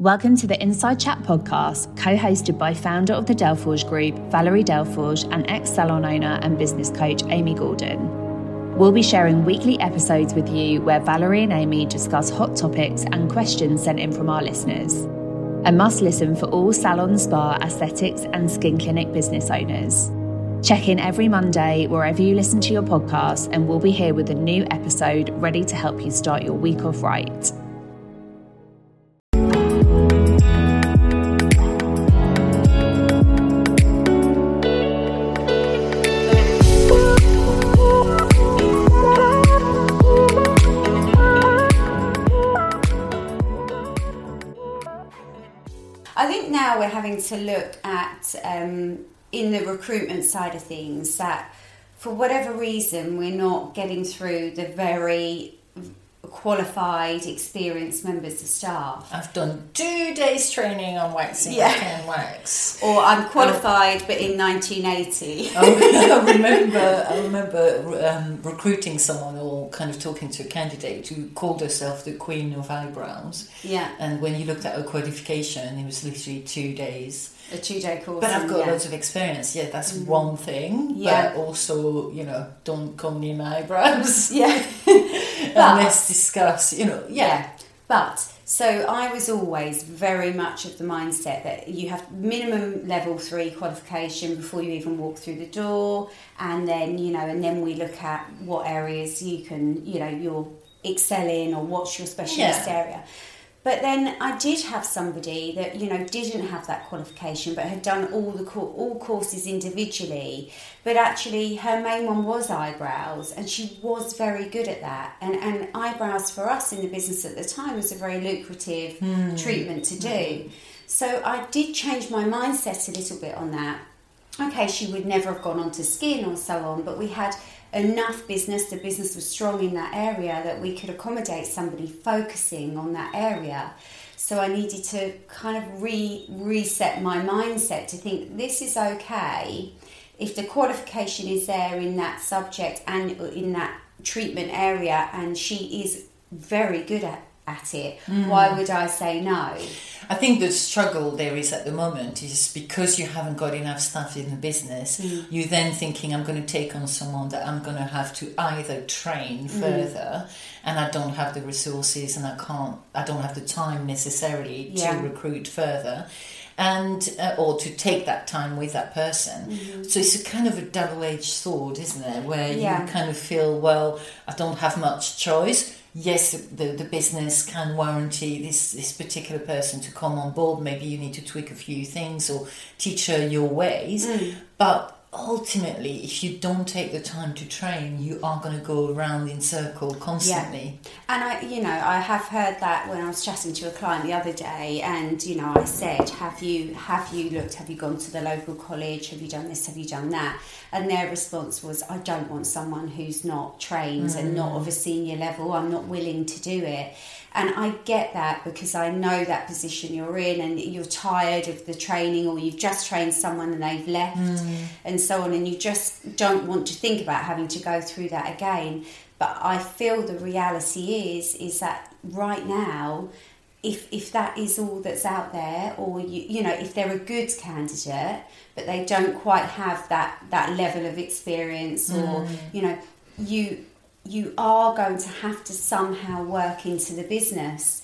Welcome to the Inside Chat podcast, co hosted by founder of the Delforge Group, Valerie Delforge, and ex salon owner and business coach, Amy Gordon. We'll be sharing weekly episodes with you where Valerie and Amy discuss hot topics and questions sent in from our listeners. A must listen for all salon, spa, aesthetics, and skin clinic business owners. Check in every Monday wherever you listen to your podcast, and we'll be here with a new episode ready to help you start your week off right. To look at um, in the recruitment side of things that for whatever reason we're not getting through the very qualified, experienced members of staff. I've done two days training on waxing Yeah. yeah. wax. Or I'm qualified, but in 1980. I remember, I remember um, recruiting someone or kind of talking to a candidate who called herself the queen of eyebrows. Yeah, And when you looked at her qualification, it was literally two days. A two-day course. But I've got yeah. loads of experience. Yeah, that's mm. one thing. Yeah. But also, you know, don't come near my eyebrows. Yeah. and let's discuss, you know, yeah. Yeah, but so I was always very much of the mindset that you have minimum level three qualification before you even walk through the door, and then you know, and then we look at what areas you can, you know, you're excelling or what's your specialist Yeah. area. But then I did have somebody that you know didn't have that qualification, but had done all the all courses individually. But actually, her main one was eyebrows, and she was very good at that. And and eyebrows for us in the business at the time was a very lucrative hmm. treatment to do. Hmm. So I did change my mindset a little bit on that. Okay, she would never have gone on to skin or so on, but we had enough business, the business was strong in that area that we could accommodate somebody focusing on that area. So I needed to kind of re reset my mindset to think this is okay if the qualification is there in that subject and in that treatment area and she is very good at, at it, why would I say no? I think the struggle there is at the moment is because you haven't got enough staff in the business, Mm. you're then thinking, I'm going to take on someone that I'm going to have to either train Mm. further, and I don't have the resources and I can't, I don't have the time necessarily Yeah. to recruit further. And uh, or to take that time with that person, Mm-hmm. so it's a kind of a double-edged sword, isn't it? Where Yeah. you kind of feel, well, I don't have much choice. Yes, the, the business can warranty this, this particular person to come on board. Maybe you need to tweak a few things or teach her your ways. Mm. But ultimately, if you don't take the time to train, you are going to go around in circle constantly. Yeah. And I, you know, I have heard that when I was chatting to a client the other day, and you know, I said, "Have you, have you looked? Have you gone to the local college? Have you done this? Have you done that?" And their response was, "I don't want someone who's not trained mm. and not of a senior level. I'm not willing to do it." And I get that because I know that position you're in, and you're tired of the training, or you've just trained someone and they've left, mm. and so on, and you just don't want to think about having to go through that again. But I feel the reality is is that right now, if if that is all that's out there, or you you know if they're a good candidate, but they don't quite have that that level of experience, or mm. you know you you are going to have to somehow work into the business.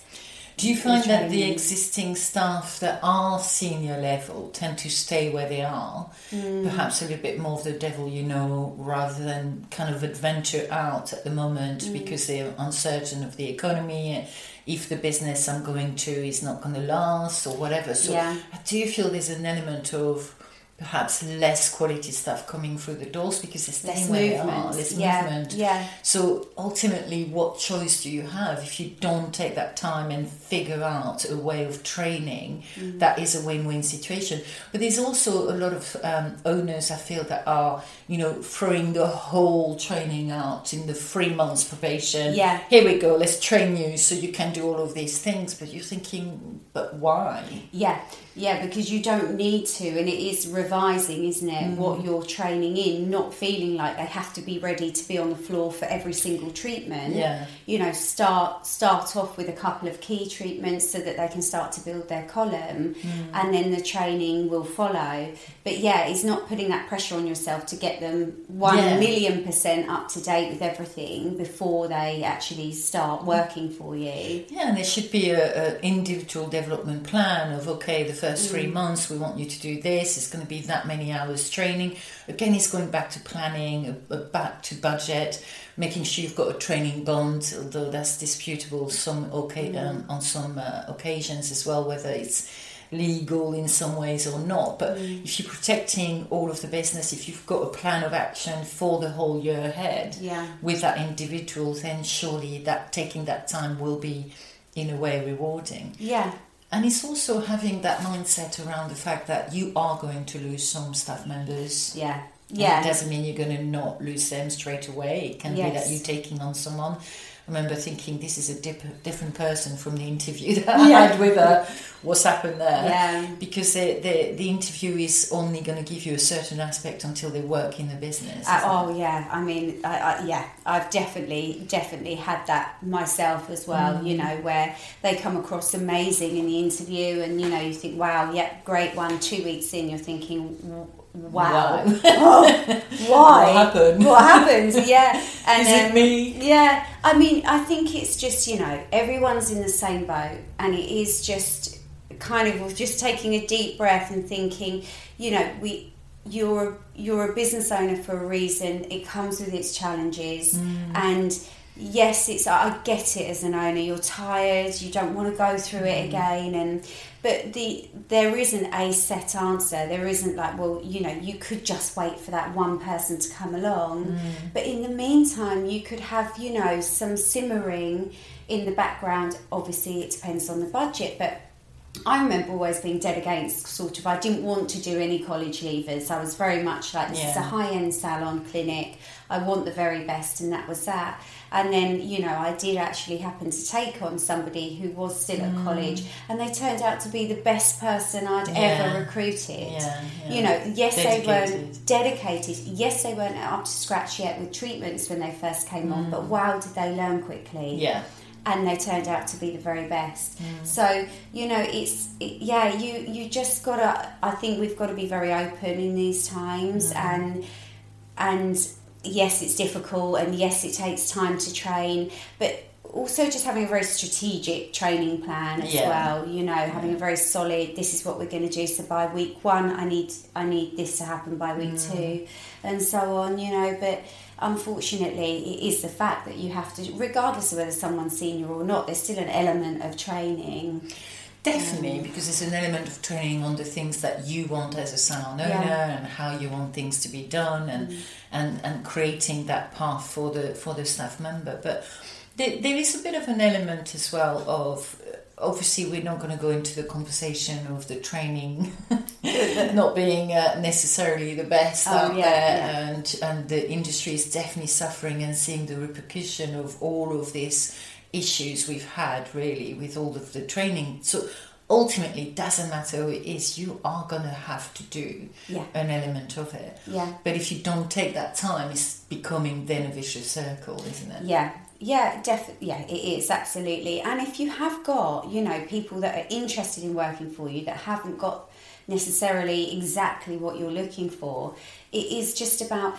Do you find that the existing staff that are senior level tend to stay where they are? Mm. Perhaps a little bit more of the devil you know rather than kind of adventure out at the moment Mm. because they're uncertain of the economy, if the business I'm going to is not going to last or whatever. So Yeah. do you feel there's an element of perhaps less quality stuff coming through the doors because they're Less staying where they are, movement. less Yeah, movement? yeah. So ultimately, what choice do you have if you don't take that time and figure out a way of training? Mm. That is a win-win situation. But there's also a lot of um, owners I feel that are, you know, throwing the whole training out in the three months probation. Yeah. Here we go. Let's train you so you can do all of these things. But you're thinking, but why? Yeah, yeah, because you don't need to, and it is revising, isn't it? Mm. What you're training in, not feeling like they have to be ready to be on the floor for every single treatment. Yeah. You know, start start off with a couple of key treatments so that they can start to build their column, Mm. and then the training will follow. But yeah, it's not putting that pressure on yourself to get them one Yeah. million percent up to date with everything before they actually start working for you. Yeah, and there should be a, a individual development plan of okay, the first Mm. three months we want you to do this. It's going to be that many hours training. Again, it's going back to planning, back to budget, making sure you've got a training bond, although that's disputable some okay Mm. um, on some uh, occasions as well, whether it's legal in some ways or not. But Mm. if you're protecting all of the business, if you've got a plan of action for the whole year ahead, Yeah. with that individual, then surely that taking that time will be in a way rewarding. Yeah. And it's also having that mindset around the fact that you are going to lose some staff members. Yeah. And Yeah. It doesn't mean you're going to not lose them straight away. It can be that you're taking on someone. I remember thinking this is a dip- different person from the interview that I Yeah. had with her. What's happened there? Yeah. Because the, the, the interview is only going to give you a certain aspect until they work in the business. Uh, oh yeah, I mean, I, I, yeah, I've definitely, definitely had that myself as well. Mm. You know, where they come across amazing in the interview, and you know, you think, wow, yeah, great one. Two weeks in, you're thinking, wow, Wow. oh, why? What happened? What happened? Yeah, and Is it um, me? Yeah, I mean, I think it's just you know, everyone's in the same boat, and it is just kind of just taking a deep breath and thinking, you know, we you're you're a business owner for a reason. It comes with its challenges, Mm. and yes, it's I get it as an owner. You're tired. You don't want to go through Mm. it again, and but the there isn't a set answer. There isn't like, well, you know, you could just wait for that one person to come along, Mm. but in the meantime, you could have you know some simmering in the background. Obviously, it depends on the budget, but I remember always being dead against sort of I didn't want to do any college leavers. I was very much like this is a high end salon clinic. I want the very best and that was that. And then, you know, I did actually happen to take on somebody who was still at mm. college and they turned out to be the best person I'd Yeah. ever recruited. Yeah, yeah. You know, yes they weren't Dedicated. dedicated. Yes they weren't up to scratch yet with treatments when they first came on, but mm. wow did they learn quickly Yeah. and they turned out to be the very best. Mm. So you know, it's it, yeah, you you just gotta. I think we've got to be very open in these times, and and yes, it's difficult, and yes, it takes time to train, but. Also, just having a very strategic training plan as Yeah. well. You know, having a very solid. This is what we're going to do. So by week one, I need I need this to happen by week mm. two, and so on. You know, but unfortunately, it is the fact that you have to, regardless of whether someone's senior or not, there's still an element of training. Definitely, because it's an element of training on the things that you want as a salon owner Yeah. and how you want things to be done, and and and creating that path for the for the staff member. But there, there is a bit of an element as well of obviously we're not going to go into the conversation of the training not being uh, necessarily the best Oh, out yeah, there, yeah. and and the industry is definitely suffering and seeing the repercussion of all of these issues we've had really with all of the training. So ultimately, it doesn't matter who it is, you are going to have to do Yeah. an element of it. Yeah. But if you don't take that time, it's becoming then a vicious circle, isn't it? Yeah. Yeah, definitely. Yeah, it is absolutely. And if you have got, you know, people that are interested in working for you that haven't got necessarily exactly what you're looking for, it is just about,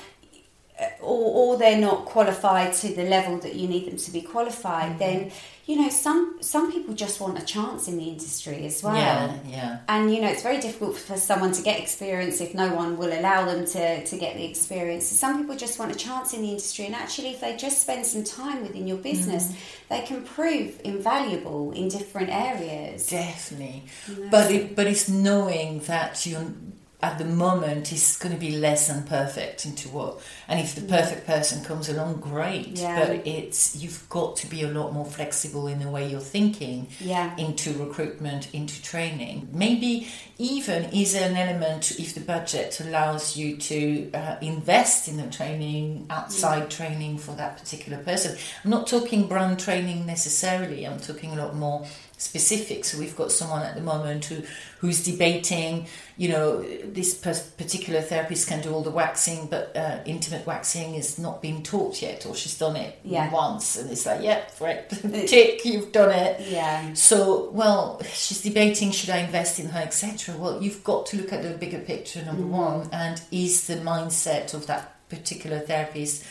Uh, or, or they're not qualified to the level that you need them to be qualified. Mm-hmm. Then, you know, some some people just want a chance in the industry as well. Yeah, yeah. And you know, it's very difficult for someone to get experience if no one will allow them to, to get the experience. So some people just want a chance in the industry, and actually, if they just spend some time within your business, mm-hmm. they can prove invaluable in different areas. Definitely. know, But it, but it's knowing that you at the moment is going to be less than perfect into what and if the perfect person comes along great. Yeah. but it's you've got to be a lot more flexible in the way you're thinking Yeah. into recruitment into training. Maybe even is an element if the budget allows you to uh, invest in the training outside training for that particular person. I'm not talking brand training necessarily i'm talking a lot more specific. So we've got someone at the moment who who's debating, you know, this particular therapist can do all the waxing, but uh, intimate waxing is not being taught yet, or she's done it yeah. once, and it's like, yeah, right, tick, you've done it. Yeah. So, well, she's debating should I invest in her, etc. Well, you've got to look at the bigger picture, number mm-hmm. one, and is the mindset of that particular therapist,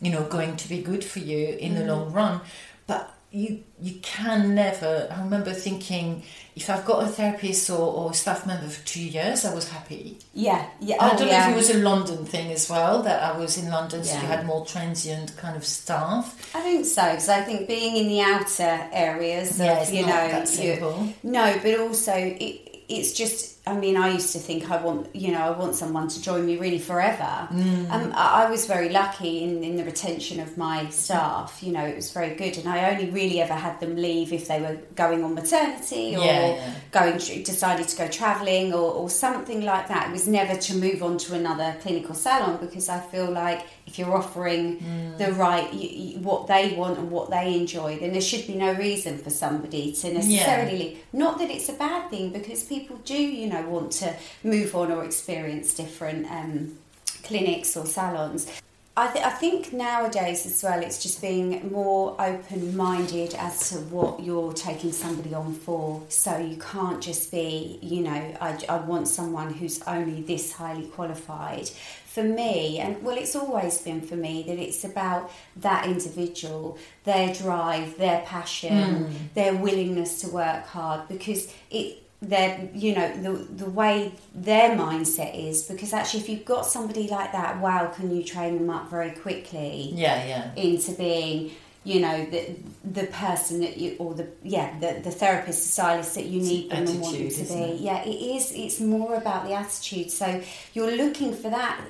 you know, going to be good for you in mm-hmm. the long run? But you you can never. I remember thinking, if I've got a therapist or, or staff member for two years, I was happy. Yeah, yeah. I oh, don't oh, know yeah. if it was a London thing as well that I was in London, so you had more transient kind of staff. I think so because I think being in the outer areas, yeah, of, you know, you, no, but also it, it's just I mean, I used to think I want, you know, I want someone to join me really forever. Mm. Um, I was very lucky in, in the retention of my staff. You know, it was very good, and I only really ever had them leave if they were going on maternity or yeah, yeah. going decided to go travelling or, or something like that. It was never to move on to another clinical salon because I feel like if you're offering mm. the right you, you, what they want and what they enjoy, then there should be no reason for somebody to necessarily yeah. leave. Not that it's a bad thing because people do, you know know want to move on or experience different um, clinics or salons. I, th- I think nowadays as well, it's just being more open minded as to what you're taking somebody on for. So you can't just be, you know, I, I want someone who's only this highly qualified. For me, and well, it's always been for me that it's about that individual, their drive, their passion, mm. their willingness to work hard because it their you know the the way their mindset is because actually if you've got somebody like that wow can you train them up very quickly yeah yeah into being you know the the person that you or the yeah the, the therapist the stylist that you need them attitude, and want them to be it? yeah it is it's more about the attitude so you're looking for that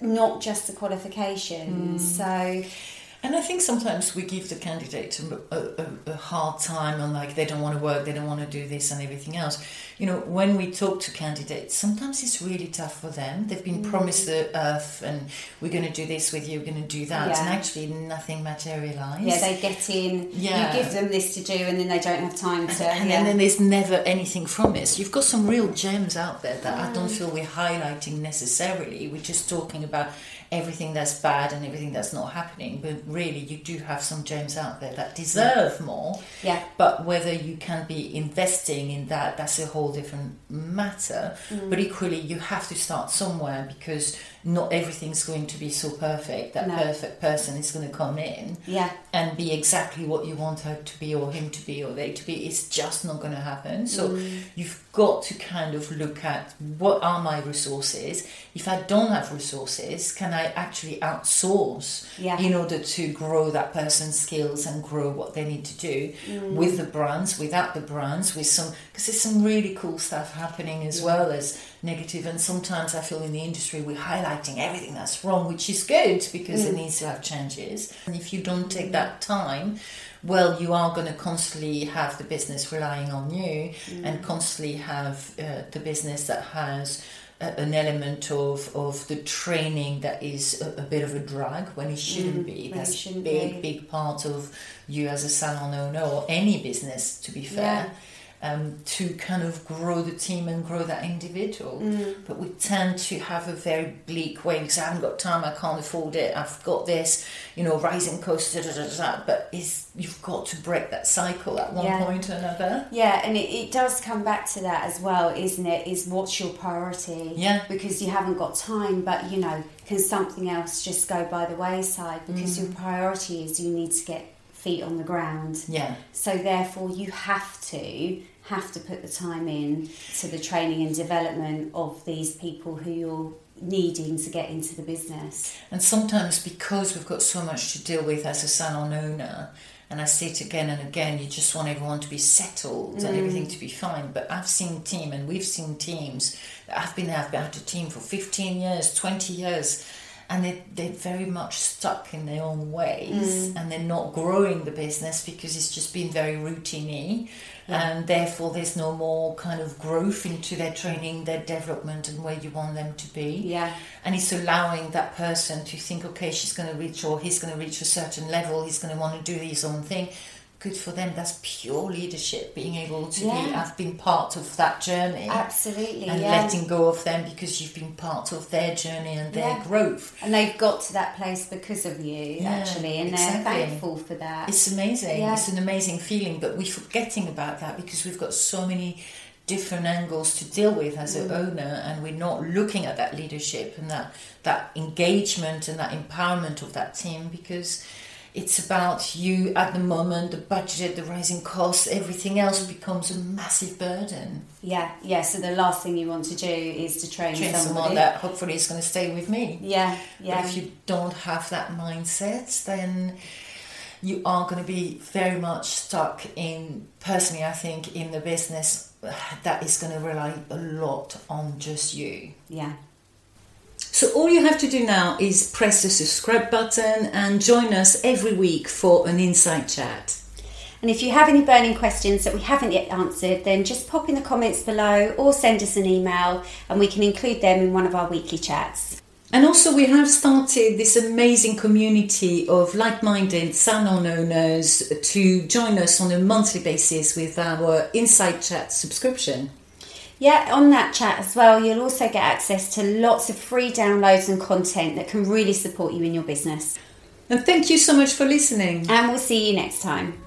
not just the qualifications mm. so and I think sometimes we give the candidate a, a, a, hard time on like they don't want to work, they don't want to do this and everything else. You know, when we talk to candidates, sometimes it's really tough for them. They've been mm. promised the earth and we're going to do this with you, we're going to do that, yeah. and actually nothing materialised. Yeah, they get in, yeah. you give them this to do, and then they don't have time to. And, and yeah. then there's never anything from it. You've got some real gems out there that mm. I don't mm. feel we're highlighting necessarily. We're just talking about everything that's bad and everything that's not happening. But really, you do have some gems out there that deserve more. Yeah. But whether you can be investing in that, that's a whole different matter. Mm. But equally, you have to start somewhere because not everything's going to be so perfect. That no. perfect person is going to come in yeah. and be exactly what you want her to be or him to be or they to be. It's just not going to happen. So mm. you've got to kind of look at what are my resources. If I don't have resources, can I actually outsource yeah. in order to grow that person's skills and grow what they need to do mm. with the brands, without the brands, with some because there's some really cool stuff happening as yeah. well as negative. And sometimes I feel in the industry we're highlighting everything that's wrong, which is good because mm. it needs to have changes. And if you don't take that time, well, you are going to constantly have the business relying on you mm. and constantly have uh, the business that has an element of, of the training that is a, a bit of a drag when it shouldn't mm, be. That's a big, be. big part of you as a salon owner or any business, to be fair. Yeah um, to kind of grow the team and grow that individual. Mm. But we tend to have a very bleak way because I haven't got time, I can't afford it, I've got this, you know, rising costs, da, da, da, da, but is you've got to break that cycle at one yeah. point or another. Yeah, and it, it does come back to that as well, isn't it? Is what's your priority? Yeah. Because you haven't got time, but you know, can something else just go by the wayside? Because Mm. your priority is you need to get feet on the ground. Yeah. So therefore, you have to have to put the time in to the training and development of these people who you're needing to get into the business. And sometimes because we've got so much to deal with as a salon owner, and I see it again and again, you just want everyone to be settled Mm. and everything to be fine. But I've seen team and we've seen teams that I've been there, I've been out a team for 15 years, 20 years, and they, they're very much stuck in their own ways Mm. and they're not growing the business because it's just been very routiney Yeah. and therefore there's no more kind of growth into their training, their development, and where you want them to be. Yeah. And it's allowing that person to think, okay, she's going to reach or he's going to reach a certain level, he's going to want to do his own thing. Good for them. That's pure leadership, being able to Yeah. be, have been part of that journey. Absolutely, And yeah. letting go of them because you've been part of their journey and their Yeah. growth. And they've got to that place because of you, actually, and exactly. they're thankful for that. It's amazing. It's an amazing feeling, but we're forgetting about that because we've got so many different angles to deal with as Mm. an owner, and we're not looking at that leadership and that that engagement and that empowerment of that team because it's about you at the moment, the budget, the rising costs, everything else becomes a massive burden. yeah, yeah. So the last thing you want to do is to train, Train someone that hopefully is going to stay with me. yeah, yeah. But if you don't have that mindset, then you are going to be very much stuck in, personally, I think, in the business that is going to rely a lot on just you. yeah. So all you have to do now is press the subscribe button and join us every week for an Inside Chat. And if you have any burning questions that we haven't yet answered, then just pop in the comments below or send us an email and we can include them in one of our weekly chats. And also, we have started this amazing community of like minded salon owners to join us on a monthly basis with our Inside Chat subscription. Yeah, on that chat as well, you'll also get access to lots of free downloads and content that can really support you in your business. And thank you so much for listening. And we'll see you next time.